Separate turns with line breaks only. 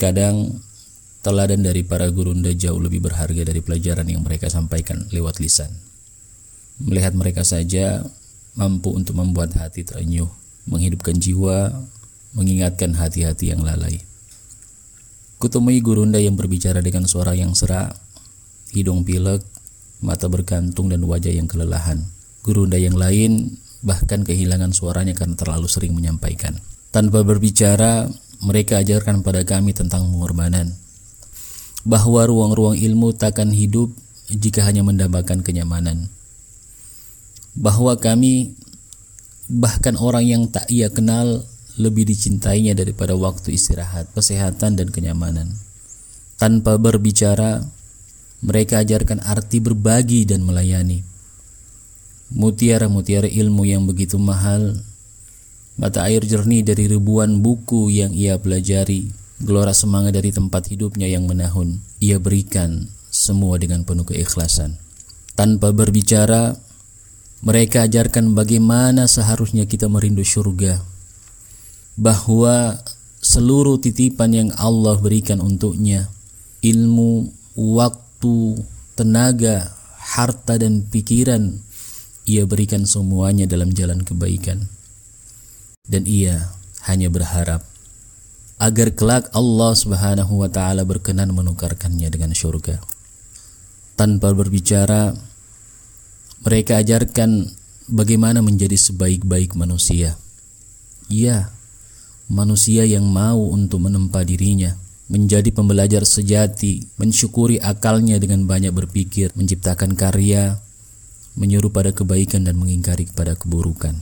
Kadang teladan dari para gurunda jauh lebih berharga dari pelajaran yang mereka sampaikan lewat lisan. Melihat mereka saja mampu untuk membuat hati terenyuh, menghidupkan jiwa, mengingatkan hati-hati yang lalai. Kutemui gurunda yang berbicara dengan suara yang serak, hidung pilek, mata bergantung dan wajah yang kelelahan. Gurunda yang lain bahkan kehilangan suaranya karena terlalu sering menyampaikan. Tanpa berbicara, mereka ajarkan pada kami tentang pengorbanan, bahwa ruang-ruang ilmu takkan hidup jika hanya mendapatkan kenyamanan. Bahwa kami bahkan orang yang tak ia kenal lebih dicintainya daripada waktu istirahat, kesehatan dan kenyamanan. Tanpa berbicara, mereka ajarkan arti berbagi dan melayani. Mutiara-mutiara ilmu yang begitu mahal, mata air jernih dari ribuan buku yang ia pelajari, Gelora semangat dari tempat hidupnya yang menahun, ia berikan semua dengan penuh keikhlasan. Tanpa berbicara, mereka ajarkan bagaimana seharusnya kita merindu surga. Bahwa seluruh titipan yang Allah berikan untuknya, ilmu, waktu, tenaga, harta dan pikiran, ia berikan semuanya dalam jalan kebaikan. Dan ia hanya berharap agar kelak Allah Subhanahu wa taala berkenan menukarkannya dengan surga. Tanpa berbicara, mereka ajarkan bagaimana menjadi sebaik-baik manusia. Ya, manusia yang mau untuk menempa dirinya, menjadi pembelajar sejati, mensyukuri akalnya dengan banyak berpikir, menciptakan karya, menyuruh pada kebaikan dan mengingkari kepada keburukan.